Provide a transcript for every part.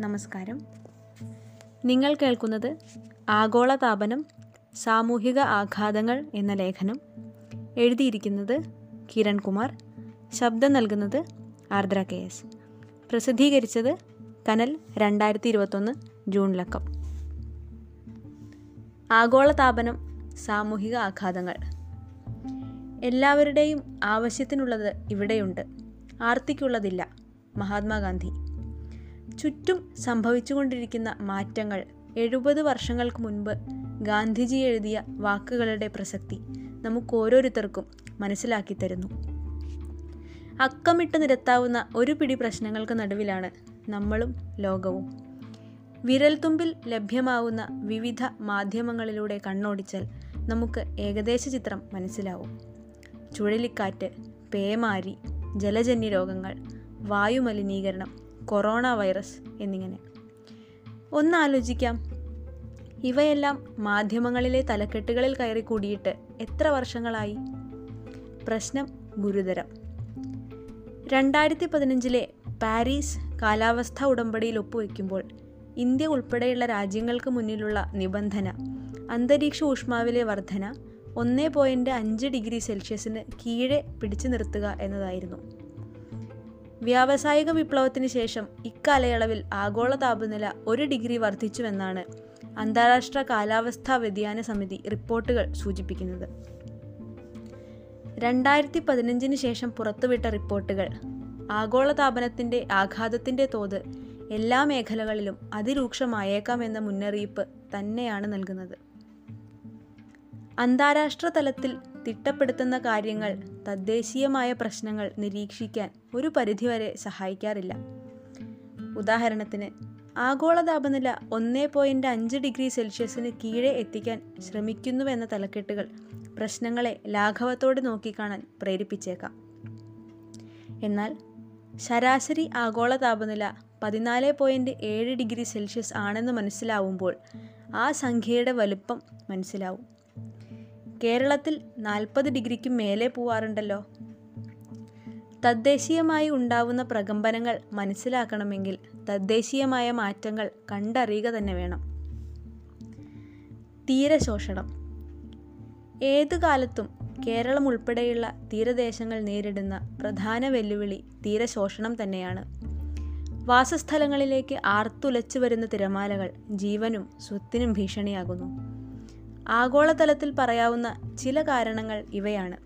നമസ്കാരം. നിങ്ങൾ കേൾക്കുന്നത് ആഗോളതാപനം സാമൂഹിക ആഘാതങ്ങൾ എന്ന ലേഖനം. എഴുതിയിരിക്കുന്നത് കിരൺകുമാർ ശബ്ദം നൽകുന്നത് ആർദ്ര കെ എസ്. പ്രസിദ്ധീകരിച്ചത് കനൽ രണ്ടായിരത്തി ഇരുപത്തൊന്ന് ജൂണിലക്കം ലക്കം ആഗോളതാപനം സാമൂഹിക ആഘാതങ്ങൾ. എല്ലാവരുടെയും ആവശ്യത്തിനുള്ളത് ഇവിടെയുണ്ട്. ആർത്തിക്കുള്ളതില്ല. മഹാത്മാഗാന്ധി. ചുറ്റും സംഭവിച്ചുകൊണ്ടിരിക്കുന്ന മാറ്റങ്ങൾ എഴുപത് വർഷങ്ങൾക്ക് മുൻപ് ഗാന്ധിജി എഴുതിയ വാക്കുകളുടെ പ്രസക്തി നമുക്ക് ഓരോരുത്തർക്കും മനസ്സിലാക്കി തരുന്നു. അക്കമിട്ട് നിരത്താവുന്ന ഒരു പിടി പ്രശ്നങ്ങൾക്ക് നടുവിലാണ് നമ്മളും ലോകവും. വിരൽത്തുമ്പിൽ ലഭ്യമാവുന്ന വിവിധ മാധ്യമങ്ങളിലൂടെ കണ്ണോടിച്ചാൽ നമുക്ക് ഏകദേശ ചിത്രം മനസ്സിലാവും. ചുഴലിക്കാറ്റ് പേമാരി ജലജന്യ രോഗങ്ങൾ വായുമലിനീകരണം കൊറോണ വൈറസ് എന്നിങ്ങനെ. ഒന്നാലോചിക്കാം. ഇവയെല്ലാം മാധ്യമങ്ങളിലെ തലക്കെട്ടുകളിൽ കയറി കൂടിയിട്ട് എത്ര വർഷങ്ങളായി? പ്രശ്നം ഗുരുതരം. രണ്ടായിരത്തി പതിനഞ്ചിലെ പാരീസ് കാലാവസ്ഥാ ഉടമ്പടിയിൽ ഒപ്പുവെക്കുമ്പോൾ ഇന്ത്യ ഉൾപ്പെടെയുള്ള രാജ്യങ്ങൾക്ക് മുന്നിലുള്ള നിബന്ധന അന്തരീക്ഷ ഊഷ്മാവിലെ വർധന ഒന്ന് പോയിന്റ് അഞ്ച് ഡിഗ്രി സെൽഷ്യസിന് കീഴെ പിടിച്ചു നിർത്തുക എന്നതായിരുന്നു. വ്യാവസായിക വിപ്ലവത്തിന് ശേഷം ഇക്കാലയളവിൽ ആഗോള താപനില ഒരു ഡിഗ്രി വർദ്ധിച്ചുവെന്നാണ് അന്താരാഷ്ട്ര കാലാവസ്ഥാ വ്യതിയാന സമിതി റിപ്പോർട്ടുകൾ സൂചിപ്പിക്കുന്നത്. രണ്ടായിരത്തി പതിനഞ്ചിന് ശേഷം പുറത്തുവിട്ട റിപ്പോർട്ടുകൾ ആഗോള ആഗോളതാപനത്തിന്റെ ആഘാതത്തിന്റെ തോത് എല്ലാ മേഖലകളിലും അതിരൂക്ഷമായേക്കാം എന്ന മുന്നറിയിപ്പ് തന്നെയാണ് നൽകുന്നത്. അന്താരാഷ്ട്ര തലത്തിൽ തിട്ടപ്പെടുത്തുന്ന കാര്യങ്ങൾ തദ്ദേശീയമായ പ്രശ്നങ്ങൾ നിരീക്ഷിക്കാൻ ഒരു പരിധിവരെ സഹായിക്കാറില്ല. ഉദാഹരണത്തിന് ആഗോള താപനില ഒന്നേ പോയിന്റ് അഞ്ച് ഡിഗ്രി സെൽഷ്യസിന് കീഴെ എത്തിക്കാൻ ശ്രമിക്കുന്നുവെന്ന തലക്കെട്ടുകൾ പ്രശ്നങ്ങളെ ലാഘവത്തോടെ നോക്കിക്കാണാൻ പ്രേരിപ്പിച്ചേക്കാം. എന്നാൽ ശരാശരി ആഗോള താപനില പതിനാല് പോയിന്റ് ഏഴ് ഡിഗ്രി സെൽഷ്യസ് ആണെന്ന് മനസ്സിലാവുമ്പോൾ ആ സംഖ്യയുടെ വലുപ്പം മനസ്സിലാവും. കേരളത്തിൽ നാൽപ്പത് ഡിഗ്രിക്ക് മേലെ പോവാറുണ്ടല്ലോ. തദ്ദേശീയമായി ഉണ്ടാവുന്ന പ്രകമ്പനങ്ങൾ മനസ്സിലാക്കണമെങ്കിൽ തദ്ദേശീയമായ മാറ്റങ്ങൾ കണ്ടറിയുക തന്നെ വേണം. തീരശോഷണം. ഏതു കാലത്തും കേരളം ഉൾപ്പെടെയുള്ള തീരദേശങ്ങൾ നേരിടുന്ന പ്രധാന വെല്ലുവിളി തീരശോഷണം തന്നെയാണ്. വാസസ്ഥലങ്ങളിലേക്ക് ആർത്തുലച്ചു വരുന്ന തിരമാലകൾ ജീവനും സ്വത്തിനും ഭീഷണിയാകുന്നു. ആഗോളതലത്തിൽ പറയാവുന്ന ചില കാരണങ്ങൾ ഇവയാണ്.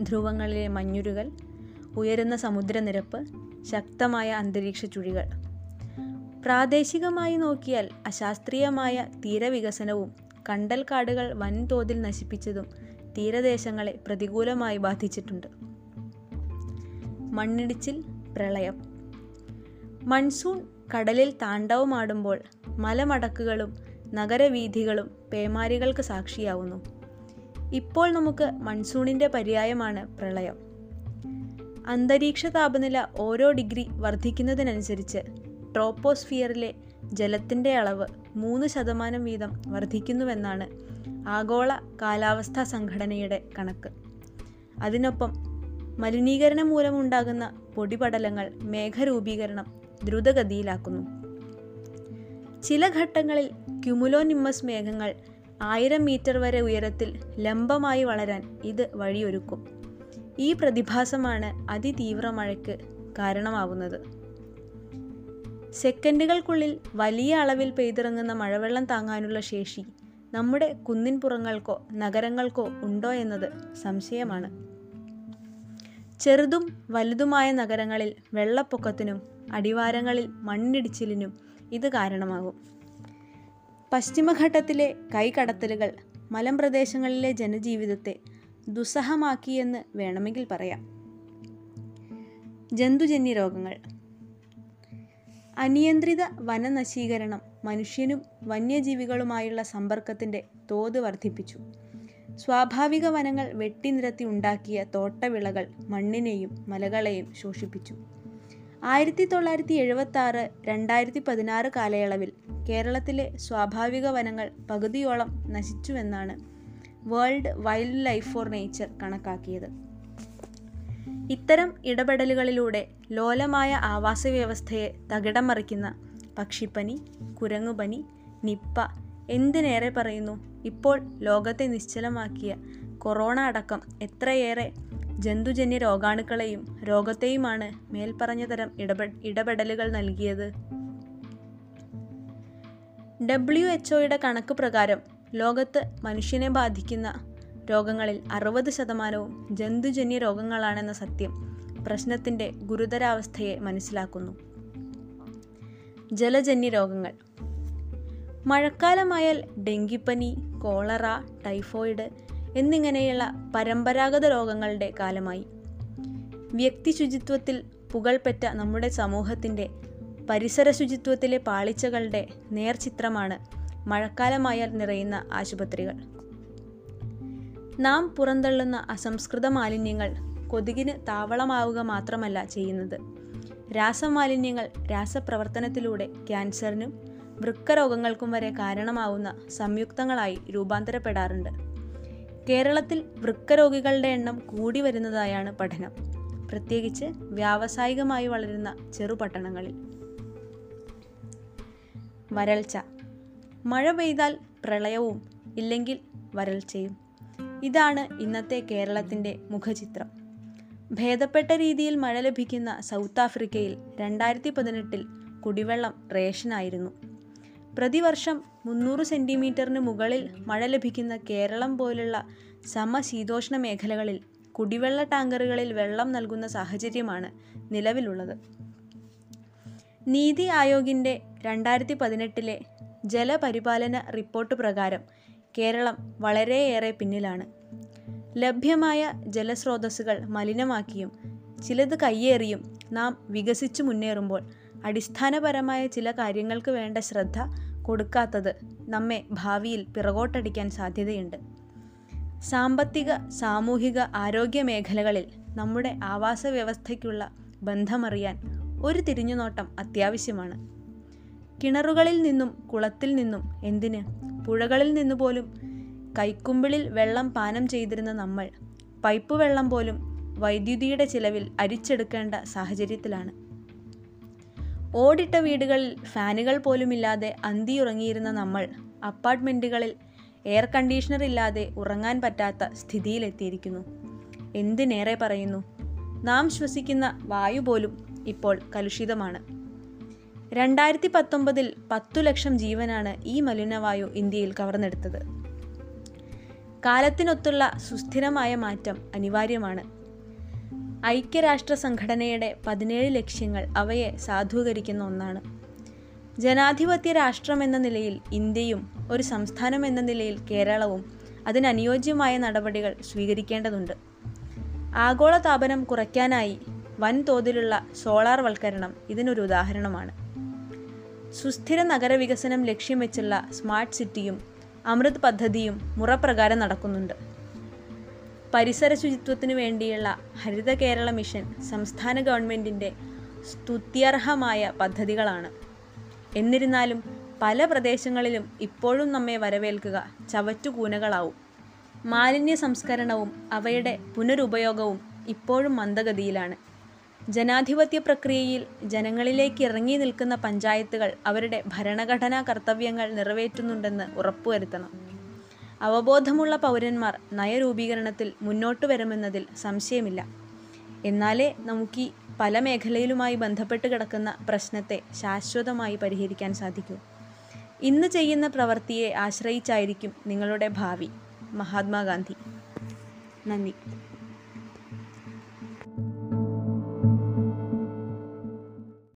ധ്രുവങ്ങളിലെ മഞ്ഞുരുകൾ ഉയരുന്ന സമുദ്രനിരപ്പ് ശക്തമായ അന്തരീക്ഷ ചുഴികൾ. പ്രാദേശികമായി നോക്കിയാൽ അശാസ്ത്രീയമായ തീരവികസനവും കണ്ടൽക്കാടുകൾ വൻതോതിൽ നശിപ്പിച്ചതും തീരദേശങ്ങളെ പ്രതികൂലമായി ബാധിച്ചിട്ടുണ്ട്. മണ്ണിടിച്ചിൽ പ്രളയം. മൺസൂൺ കടലിൽ താണ്ഡവമാടുമ്പോൾ മലമടക്കുകളും നഗരവീഥികളും പേമാരികൾക്ക് സാക്ഷിയാവുന്നു. ഇപ്പോൾ നമുക്ക് മൺസൂണിന്റെ പര്യായമാണ് പ്രളയം. അന്തരീക്ഷ താപനില ഓരോ ഡിഗ്രി വർദ്ധിക്കുന്നതിനനുസരിച്ച് ട്രോപ്പോസ്ഫിയറിലെ ജലത്തിന്റെ അളവ് മൂന്ന് ശതമാനം വീതം വർദ്ധിക്കുന്നുവെന്നാണ് ആഗോള കാലാവസ്ഥാ സംഘടനയുടെ കണക്ക്. അതിനൊപ്പം മലിനീകരണം മൂലമുണ്ടാകുന്ന പൊടിപടലങ്ങൾ മേഘരൂപീകരണം ദ്രുതഗതിയിലാക്കുന്നു. ചില ഘട്ടങ്ങളിൽ ക്യുമുലോനിമ്മസ് മേഘങ്ങൾ ആയിരം മീറ്റർ വരെ ഉയരത്തിൽ ലംബമായി വളരാൻ ഇത് വഴിയൊരുക്കും. ഈ പ്രതിഭാസമാണ് അതിതീവ്ര മഴയ്ക്ക് കാരണമാവുന്നത്. സെക്കൻഡുകൾക്കുള്ളിൽ വലിയ അളവിൽ പെയ്തിറങ്ങുന്ന മഴവെള്ളം താങ്ങാനുള്ള ശേഷി നമ്മുടെ കുന്നിൻപുറങ്ങൾക്കോ നഗരങ്ങൾക്കോ ഉണ്ടോ എന്നത് സംശയമാണ്. ചെറുതും വലുതുമായ നഗരങ്ങളിൽ വെള്ളപ്പൊക്കത്തിനും അടിവാരങ്ങളിൽ മണ്ണിടിച്ചിലിനും ഇത് കാരണമാകും. പശ്ചിമഘട്ടത്തിലെ കൈകടത്തലുകൾ മലമ്പ്രദേശങ്ങളിലെ ജനജീവിതത്തെ ദുസ്സഹമാക്കിയെന്ന് വേണമെങ്കിൽ പറയാം. ജന്തുജന്യ രോഗങ്ങൾ. അനിയന്ത്രിത വനനശീകരണം മനുഷ്യനും വന്യജീവികളുമായുള്ള സമ്പർക്കത്തിന്റെ തോത് വർദ്ധിപ്പിച്ചു. സ്വാഭാവിക വനങ്ങൾ വെട്ടിനിരത്തി ഉണ്ടാക്കിയ തോട്ടവിളകൾ മണ്ണിനെയും മലകളെയും ശോഷിപ്പിച്ചു. ആയിരത്തി തൊള്ളായിരത്തി എഴുപത്തി ആറ് രണ്ടായിരത്തി പതിനാറ് കാലയളവിൽ കേരളത്തിലെ സ്വാഭാവിക വനങ്ങൾ പകുതിയോളം നശിച്ചുവെന്നാണ് world wild life for nature കണക്കാക്കിയത്. ഇത്തരം ഇടപെടലുകളിലൂടെ ലോലമായ ആവാസ വ്യവസ്ഥയെ തകിടം മറിക്കുന്ന പക്ഷിപ്പനി കുരങ്ങുപനി നിപ്പ എന്തിനേറെ പറയുന്നു? ഇപ്പോൾ ലോകത്തെ നിശ്ചലമാക്കിയ കൊറോണ അടക്കം എത്രയേറെ ജന്തുജന്യ രോഗാണുക്കളെയും രോഗത്തെയുമാണ് മേൽപ്പറഞ്ഞ തരം ഇടപെ ഇടപെടലുകൾ നൽകിയത്. ഡബ്ല്യു എച്ച് കണക്ക് പ്രകാരം ലോകത്ത് മനുഷ്യനെ ബാധിക്കുന്ന രോഗങ്ങളിൽ അറുപത് ശതമാനവും ജന്തുജന്യ രോഗങ്ങളാണെന്ന സത്യം പ്രശ്നത്തിന്റെ ഗുരുതരാവസ്ഥയെ മനസ്സിലാക്കുന്നു. ജലജന്യ രോഗങ്ങൾ. മഴക്കാലമായാൽ ഡെങ്കിപ്പനി കോളറ ടൈഫോയിഡ് എന്നിങ്ങനെയുള്ള പരമ്പരാഗത രോഗങ്ങളുടെ കാലമായി. വ്യക്തി ശുചിത്വത്തിൽ പുകൾപെറ്റ നമ്മുടെ സമൂഹത്തിന്റെ പരിസര ശുചിത്വത്തിലെ പാളിച്ചകളുടെ നേർചിത്രമാണ് മഴക്കാലമായാൽ നിറയുന്ന ആശുപത്രികൾ. നാം പുറന്തള്ളുന്ന അസംസ്കൃത മാലിന്യങ്ങൾ കൊതുകിന് താവളമാവുക മാത്രമല്ല ചെയ്യുന്നത്. രാസമാലിന്യങ്ങൾ രാസപ്രവർത്തനത്തിലൂടെ ക്യാൻസറിനും വൃക്കരോഗങ്ങൾക്കും വരെ കാരണമാവുന്ന സംയുക്തങ്ങളായി രൂപാന്തരപ്പെടാറുണ്ട്. കേരളത്തിൽ വൃക്കരോഗികളുടെ എണ്ണം കൂടി വരുന്നതായാണ് പഠനം. പ്രത്യേകിച്ച് വ്യാവസായികമായി വളരുന്ന ചെറുപട്ടണങ്ങളിൽ. വരൾച്ച. മഴ പെയ്താൽ പ്രളയവും ഇല്ലെങ്കിൽ വരൾച്ചയും. ഇതാണ് ഇന്നത്തെ കേരളത്തിന്റെ മുഖചിത്രം. ഭേദപ്പെട്ട രീതിയിൽ മഴ ലഭിക്കുന്ന സൗത്ത് ആഫ്രിക്കയിൽ രണ്ടായിരത്തി പതിനെട്ടിൽ കുടിവെള്ളം റേഷനായിരുന്നു. പ്രതിവർഷം മുന്നൂറ് സെന്റിമീറ്ററിന് മുകളിൽ മഴ ലഭിക്കുന്ന കേരളം പോലുള്ള സമശീതോഷ്ണ മേഖലകളിൽ കുടിവെള്ള ടാങ്കറുകളിൽ വെള്ളം നൽകുന്ന സാഹചര്യമാണ് നിലവിലുള്ളത്. നീതി ആയോഗിന്റെ രണ്ടായിരത്തി പതിനെട്ടിലെ ജലപരിപാലന റിപ്പോർട്ട് പ്രകാരം കേരളം വളരെയേറെ പിന്നിലാണ്. ലഭ്യമായ ജലസ്രോതസ്സുകൾ മലിനമാക്കിയും ചിലത് കയ്യേറിയും നാം വികസിച്ചു മുന്നേറുമ്പോൾ അടിസ്ഥാനപരമായ ചില കാര്യങ്ങൾക്ക് വേണ്ട ശ്രദ്ധ കൊടുക്കാത്തത് നമ്മെ ഭാവിയിൽ പിറകോട്ടടിക്കാൻ സാധ്യതയുണ്ട്. സാമ്പത്തിക സാമൂഹിക ആരോഗ്യ മേഖലകളിൽ നമ്മുടെ ആവാസ വ്യവസ്ഥയ്ക്കുള്ള ബന്ധമറിയാൻ ഒരു തിരിഞ്ഞുനോട്ടം അത്യാവശ്യമാണ്. കിണറുകളിൽ നിന്നും കുളത്തിൽ നിന്നും എന്തിന് പുഴകളിൽ നിന്നു പോലും കൈക്കുമ്പിളിൽ വെള്ളം പാനം ചെയ്തിരുന്ന നമ്മൾ പൈപ്പ് വെള്ളം പോലും വൈദ്യുതിയുടെ ചിലവിൽ അരിച്ചെടുക്കേണ്ട സാഹചര്യത്തിലാണ്. ഓടിട്ട വീടുകളിൽ ഫാനുകൾ പോലുമില്ലാതെ അന്തിയുറങ്ങിയിരുന്ന നമ്മൾ അപ്പാർട്ട്മെന്റുകളിൽ എയർ കണ്ടീഷണർ ഇല്ലാതെ ഉറങ്ങാൻ പറ്റാത്ത സ്ഥിതിയിലെത്തിയിരിക്കുന്നു. എന്തിനേറെ പറയുന്നു? നാം ശ്വസിക്കുന്ന വായു പോലും ഇപ്പോൾ കലുഷിതമാണ്. രണ്ടായിരത്തി പത്തൊമ്പതിൽ പത്തു ലക്ഷം ജീവനാണ് ഈ മലിനവായു ഇന്ത്യയിൽ കവർന്നെടുത്തത്. കാലത്തിനൊത്തുള്ള സുസ്ഥിരമായ മാറ്റം അനിവാര്യമാണ്. ഐക്യരാഷ്ട്ര സംഘടനയുടെ പതിനേഴ് ലക്ഷ്യങ്ങൾ അവയെ സാധൂകരിക്കുന്ന ഒന്നാണ്. ജനാധിപത്യ രാഷ്ട്രം എന്ന നിലയിൽ ഇന്ത്യയും ഒരു സംസ്ഥാനം എന്ന നിലയിൽ കേരളവും അതിനനുയോജ്യമായ നടപടികൾ സ്വീകരിക്കേണ്ടതുണ്ട്. ആഗോള താപനം കുറയ്ക്കാനായി വൻതോതിലുള്ള സോളാർ വൽക്കരണം ഇതിനൊരു ഉദാഹരണമാണ്. സുസ്ഥിര നഗരവികസനം ലക്ഷ്യം വെച്ചുള്ള സ്മാർട്ട് സിറ്റിയും അമൃത് പദ്ധതിയും മുറപ്രകാരം നടക്കുന്നുണ്ട്. പരിസര ശുചിത്വത്തിനു വേണ്ടിയുള്ള ഹരിത കേരള മിഷൻ സംസ്ഥാന ഗവൺമെന്റിന്റെ സ്തുത്യർഹമായ പദ്ധതികളാണ്. എന്നിരുന്നാലും പല പ്രദേശങ്ങളിലും ഇപ്പോഴും നമ്മെ വരവേൽക്കുക ചവറ്റുകൂനകളാവും. മാലിന്യ സംസ്കരണവും അവയുടെ പുനരുപയോഗവും ഇപ്പോഴും മന്ദഗതിയിലാണ്. ജനാധിപത്യ പ്രക്രിയയിൽ ജനങ്ങളിലേക്ക് ഇറങ്ങി നിൽക്കുന്ന പഞ്ചായത്തുകൾ അവരുടെ ഭരണഘടനാ കർത്തവ്യങ്ങൾ നിറവേറ്റുന്നുണ്ടെന്ന് ഉറപ്പുവരുത്തണം. അവബോധമുള്ള പൗരന്മാർ നയരൂപീകരണത്തിൽ മുന്നോട്ട് വരുമെന്നതിൽ സംശയമില്ല. എന്നാലേ നമുക്ക് പല മേഖലയിലുമായി ബന്ധപ്പെട്ട് കിടക്കുന്ന പ്രശ്നത്തെ ശാശ്വതമായി പരിഹരിക്കാൻ സാധിക്കൂ. ഇന്ന് ചെയ്യുന്ന പ്രവൃത്തിയെ ആശ്രയിച്ചായിരിക്കും നിങ്ങളുടെ ഭാവി. മഹാത്മാഗാന്ധി. നന്ദി.